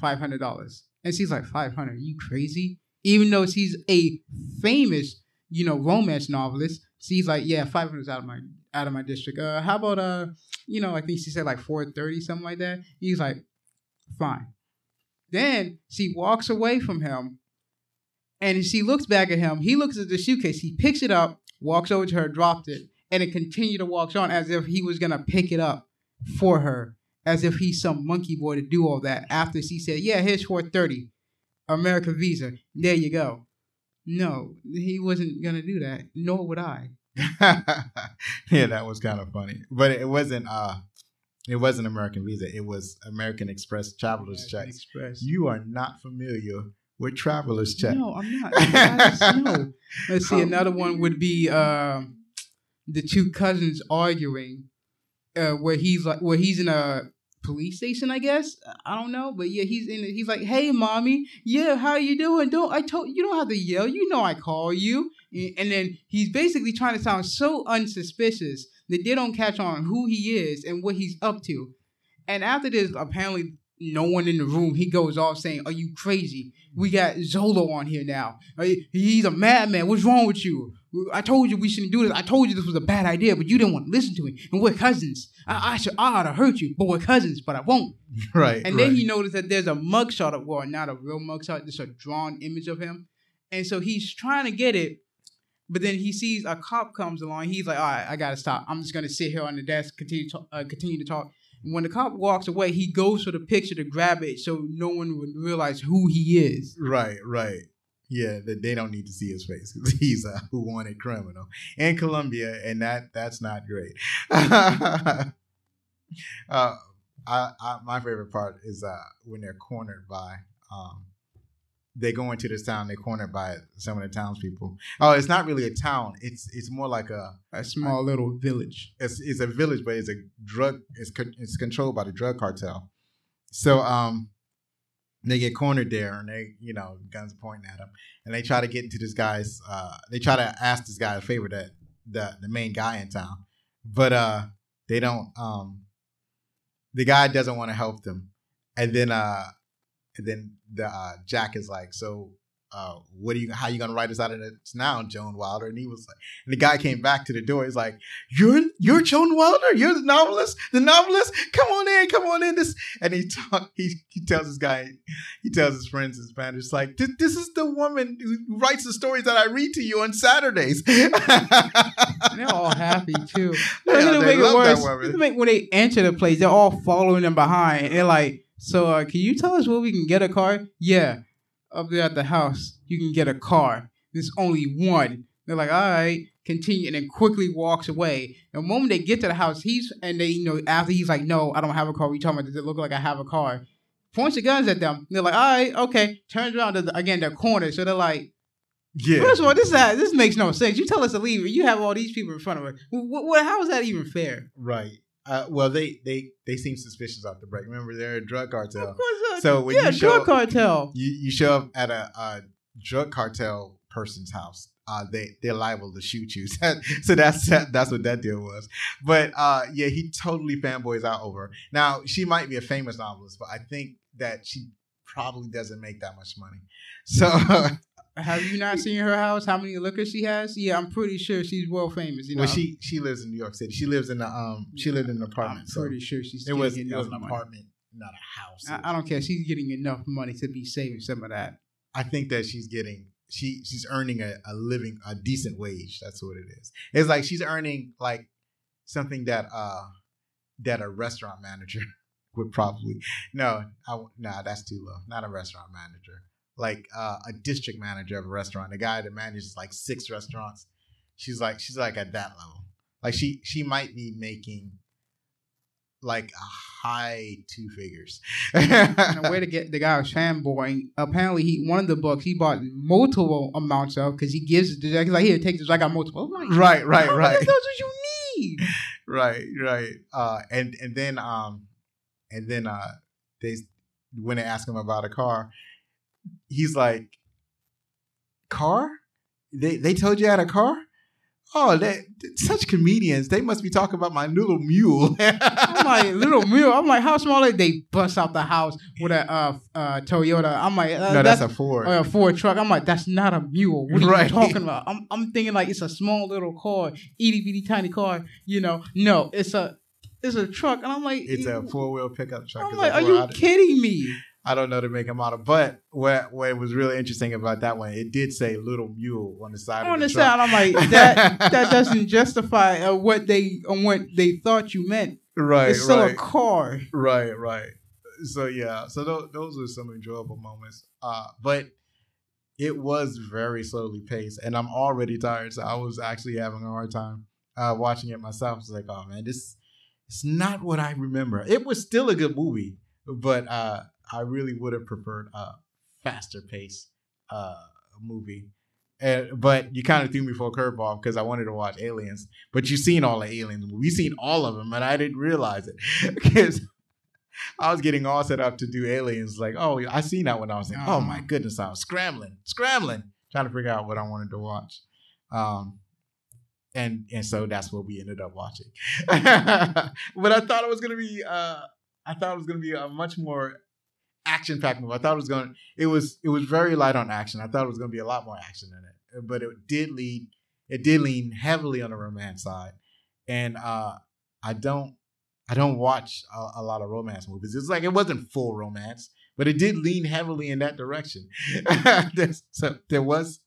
Five hundred dollars." And she's like, 500 You crazy?" Even though she's a famous, you know, romance novelist, she's like, "Yeah, five hundred out of my out of my district. Uh, how about uh, you know, I think she said like four thirty, something like that." He's like, "Fine." Then she walks away from him and she looks back at him. He looks at the suitcase. He picks it up, walks over to her, dropped it, and it continued to walk on as if he was gonna pick it up for her, as if he's some monkey boy to do all that. After she said, "Yeah, here's four thirty, American Visa. There you go." No, he wasn't gonna do that. Nor would I. [LAUGHS] yeah, that was kind of funny, but it wasn't. Uh, it wasn't American Visa. It was American Express Travelers American Checks. Express. You are not familiar with Travelers Check. No, I'm not. I just know. Let's see. Another one would be um, the two cousins arguing, uh, where he's like, where he's in a police station, I guess. I don't know, but yeah, he's in. He's like, "Hey, mommy, yeah, how you doing? Don't I told you don't have to yell. You know I call you." And then he's basically trying to sound so unsuspicious that they don't catch on who he is and what he's up to. And after this, apparently no one in the room. He goes off saying, "Are you crazy? We got Zolo on here now. He's a madman. What's wrong with you? I told you we shouldn't do this. I told you this was a bad idea, but you didn't want to listen to me. And we're cousins. I, I should, I ought to hurt you, but we're cousins. But I won't." [LAUGHS] right. And right. then he noticed that there's a mugshot of, well, not a real mugshot, just a drawn image of him. And so he's trying to get it, but then he sees a cop comes along. He's like, all right, I gotta stop. I'm just gonna sit here on the desk, continue to, uh, continue to talk. When the cop walks away, he goes for the picture to grab it so no one would realize who he is. Right, right. Yeah, that they don't need to see his face because [LAUGHS] he's a wanted criminal in Colombia, and that that's not great. [LAUGHS] uh, I, I, my favorite part is uh, when they're cornered by. Um, they go into this town. They're cornered by some of the townspeople. Oh, it's not really a town. It's it's more like a A small little village. it's, it's a village, but it's a drug. It's con- it's controlled by the drug cartel. So um, they get cornered there, and they you know guns pointing at them, and they try to get into this guy's. Uh, they try to ask this guy a favor that the the main guy in town, but uh, they don't. Um, the guy doesn't want to help them, and then uh, and then the uh, Jack is like, so. Uh, what are you? How are you gonna write us out of this now, Joan Wilder? And he was like, and the guy came back to the door. He's like, "You're you're Joan Wilder. You're the novelist. The novelist. Come on in. Come on in." This and he talk, he he tells this guy, he tells his friends in Spanish, like, "This this is the woman who writes the stories that I read to you on Saturdays." [LAUGHS] They're all happy too. Yeah, they make it worse. make when they enter the place, they're all following them behind. They're like, "So, uh, can you tell us where we can get a car?" Yeah, up there at the house, you can get a car. There's only one. They're like, "All right." Continue and then quickly walks away. And the moment they get to the house, he's and they you know after he's like, "No, I don't have a car." We talking about does it look like I have a car? Points the guns at them. They're like, "All right, okay." Turns around to- again, they're cornered. So they're like, yeah, First of all, this is, this makes no sense. You tell us to leave, and you have all these people in front of us. What, what, how is that even fair? right. Uh, well, they they they seem suspicious off the break. Remember, they're a drug cartel. Of course, uh, So when yeah, you show drug cartel. you, you show up at a, a drug cartel person's house, uh, they they're liable to shoot you. [LAUGHS] so that's that's what that deal was. But uh, yeah, he totally fanboys out over. her. Now she might be a famous novelist, but I think that she probably doesn't make that much money. So [LAUGHS] Have you not seen her house? How many liquor she has? Yeah, I'm pretty sure she's world famous. You know, well, she she lives in New York City. She lives in a um she lived in an apartment. I'm. So pretty sure she's it was it was an money. apartment, not a house. I, I don't care. She's getting enough money to be saving some of that. I think that she's getting she she's earning a, a living a decent wage. That's what it is. It's like she's earning like something that uh that a restaurant manager [LAUGHS] would probably no I, nah that's too low. Not a restaurant manager. Like uh, a district manager of a restaurant, the guy that manages like six restaurants. She's like she's like at that level. Like she she might be making like a high two figures. And way to get the guy was fanboying. Apparently, he one of the books he bought multiple amounts of because he gives it to He's like, "Here, take this. I got multiple." Like, right, right, "How right. Those what you need. right right uh and and then um and then uh, they when they ask him about a car, he's like, "Car? They they told you I had a car? Oh, they such comedians. They must be talking about my little mule." [LAUGHS] I'm like little mule. I'm like, how small are they? They bust out the house with a uh, uh, Toyota. I'm like, uh, no, that's, a Ford. or a Ford truck. I'm like, that's not a mule. What are Right. you talking about? I'm, I'm thinking like it's a small little car, itty bitty tiny car. You know, no, it's a it's a truck, and I'm like, it's a four wheel pickup truck. I'm like, are you kidding me? I don't know to make a model, but what what was really interesting about that one, it did say "little mule" on the side On of the the side, I'm like, that [LAUGHS] that doesn't justify uh, what they on what they thought you meant. right, it's still right. a car. Right, right. So yeah, so th- those are some enjoyable moments. Uh, but it was very slowly paced, and I'm already tired. So I was actually having a hard time uh, watching it myself. It's like, oh man, this it's not what I remember. It was still a good movie, but uh, I really would have preferred a faster pace uh, movie. And, but you kind of threw me for a curveball because I wanted to watch Aliens. But you've seen all the Aliens movies. You've seen all of them, and I didn't realize it [LAUGHS] because I was getting all set up to do Aliens. Like, oh, I seen that when I was like, oh my goodness, I was scrambling, scrambling, trying to figure out what I wanted to watch. Um, and and so that's what we ended up watching. [LAUGHS] but I thought it was gonna be, uh, I thought it was gonna be a much more action packed movie. I thought it was going. It was it was very light on action. I thought it was going to be a lot more action in it, but it did lead. It did lean heavily on the romance side, and uh, I don't. I don't watch a, a lot of romance movies. It's like it wasn't full romance, but it did lean heavily in that direction. [LAUGHS] So there was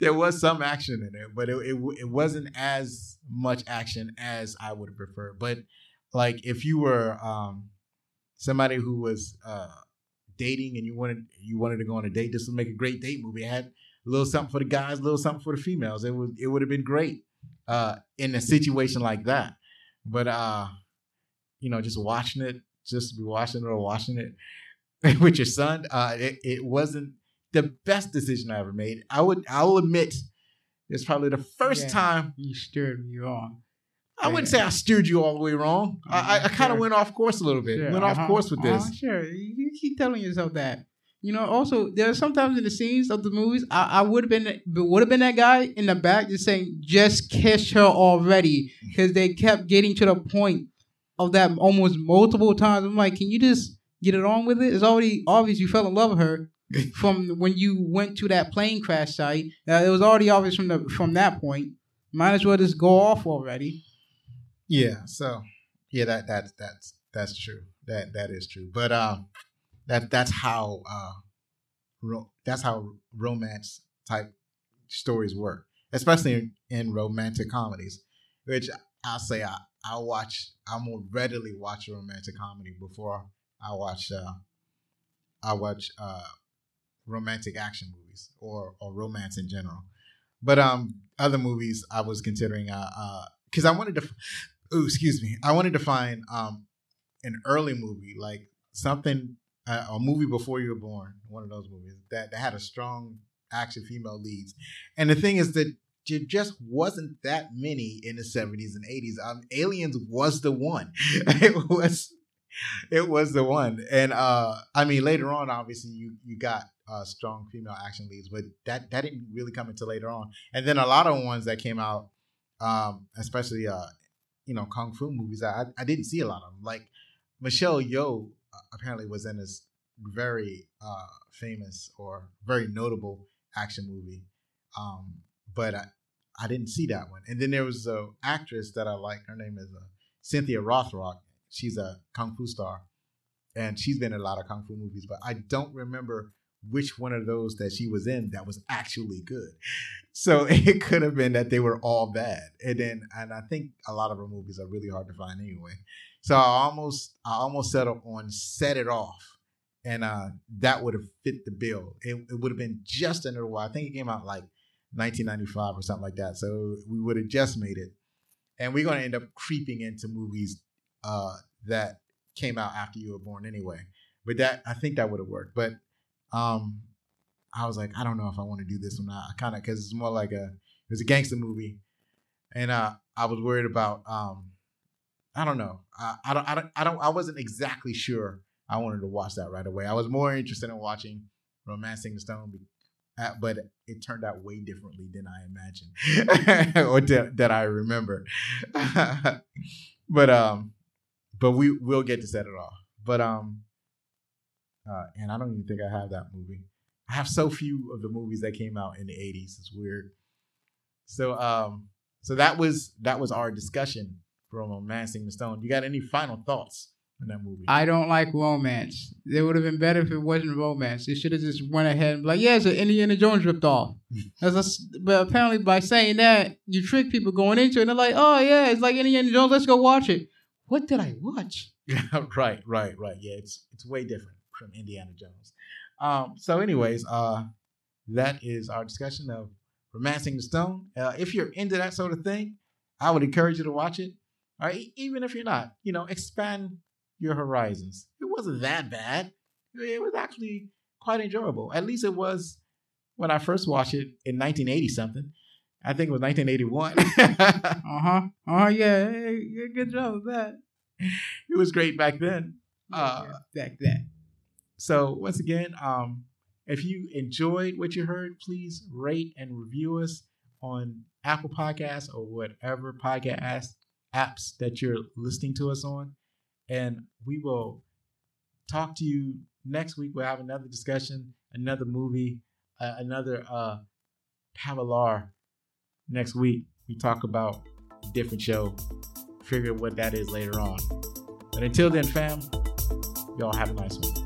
there was some action in it, but it, it it wasn't as much action as I would have preferred. But like if you were um, somebody who was uh, dating and you wanted you wanted to go on a date, this would make a great date movie. It had a little something for the guys, a little something for the females. It would it would have been great uh, in a situation like that. But uh, you know, just watching it, just be watching it or watching it [LAUGHS] with your son, uh, it, it wasn't the best decision I ever made. I would I will admit it's probably the first Yeah. time You stirred me on. I wouldn't say I steered you all the way wrong. I, I, I kind of went off course a little bit. Sure, Went off uh-huh, course with this. uh-huh, sure, you you keep telling yourself that. You know, also there are sometimes in the scenes of the movies, I, I would have been would have been that guy in the back just saying, "Just kiss her already," because they kept getting to the point of that almost multiple times. I'm like, can you just get it on with it? It's already obvious you fell in love with her [LAUGHS] from when you went to that plane crash site. Uh, it was already obvious from the from that point. Might as well just go off already. Yeah. So yeah, that that that's that's true. That that is true. But um, that that's how uh, ro- that's how romance type stories work, especially in, in romantic comedies, which I'll say I I watch I more readily watch a romantic comedy before I watch uh I watch uh romantic action movies or or romance in general. But um other movies I was considering uh uh because I wanted to oh excuse me. I wanted to find um an early movie like something uh, a movie before you were born one of those movies that, that had a strong action female leads. And the thing is that there just wasn't that many in the 70s and 80s um aliens was the one. [LAUGHS] It was it was the one. And uh i mean later on obviously you you got uh strong female action leads but that that didn't really come until later on. And then a lot of ones that came out um especially uh you know kung fu movies i i didn't see a lot of them like michelle yeoh uh, apparently was in this very uh famous or very notable action movie um but i i didn't see that one. And then there was a actress that i like her name is uh, cynthia rothrock. She's a kung fu star and she's been in a lot of kung fu movies but i don't remember which one of those that she was in that was actually good. So [LAUGHS] it could have been that they were all bad. And then and i think a lot of her movies are really hard to find anyway. So i almost i almost settled on set it off and uh that would have fit the bill. It, it would have been just under while i think it came out like 1995 or something like that so we would have just made it. And we're going to end up creeping into movies uh that came out after you were born anyway. But that i think that would have worked. But um i was like i don't know if i want to do this or not i kind of because it's more like a it was a gangster movie and uh i was worried about um I don't know. I, I don't I don't I don't I wasn't exactly sure I wanted to watch that right away. I was more interested in watching Romancing the Stone, uh, but it turned out way differently than I imagined [LAUGHS] or that, that I remember. [LAUGHS] but um, but we will get to set it off. But um, uh, and I don't even think I have that movie. I have so few of the movies that came out in the '80s. It's weird. So um, so that was that was our discussion from Romancing the Stone. You got any final thoughts on that movie? I don't like romance. It would have been better if it wasn't romance. They should have just went ahead and be like, yeah, it's an Indiana Jones ripped off. [LAUGHS] A, but apparently by saying that, you trick people going into it. And they're like, oh yeah, it's like Indiana Jones. Let's go watch it. What did I watch? [LAUGHS] right, right, right. Yeah, it's it's way different from Indiana Jones. Um, so, anyways, uh, that is our discussion of Romancing the Stone. Uh, if you're into that sort of thing, I would encourage you to watch it. All right, even if you're not, you know, expand your horizons. It wasn't that bad. It was actually quite enjoyable. At least it was when I first watched it in 1980 something. I think it was 1981. [LAUGHS] uh huh. Oh yeah. Hey, good job with that. It was great back then. Uh, back then. So once again, um, if you enjoyed what you heard, please rate and review us on Apple Podcasts or whatever podcast apps that you're listening to us on. And we will talk to you next week. We'll have another discussion, another movie, uh, another uh, Pavalar next week. We talk about a different show, figure what that is later on. But until then, fam, y'all have a nice one.